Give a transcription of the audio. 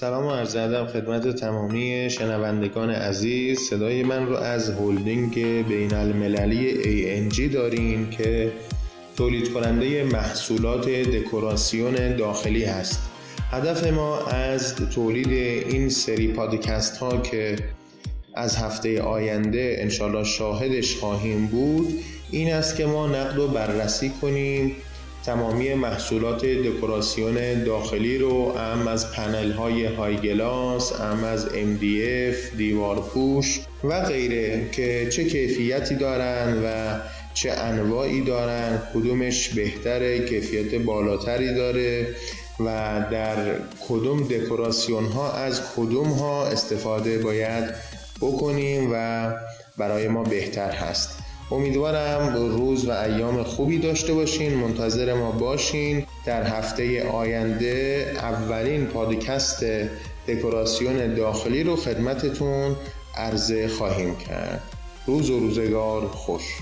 سلام و عرض ادب خدمت تمامی شنوندگان عزیز. صدای من رو از هلدینگ بین المللی ANG داریم که تولید کننده محصولات دکوراسیون داخلی هست. هدف ما از تولید این سری پادکست ها که از هفته آینده انشالله شاهدش خواهیم بود این است که ما نقد و بررسی کنیم تمامی محصولات دکوراسیون داخلی رو ام از پنل های های گلاس ام از MDF دیوار پوش و غیره که چه کیفیتی دارن و چه انواعی دارن کدومش بهتره کیفیت بالاتری داره و در کدوم دکوراسیون ها از کدوم ها استفاده باید بکنیم و برای ما بهتر هست. امیدوارم روز و ایام خوبی داشته باشین منتظر ما باشین. در هفته آینده اولین پادکست دکوراسیون داخلی رو خدمتتون عرضه خواهیم کرد. روز و روزگار خوش.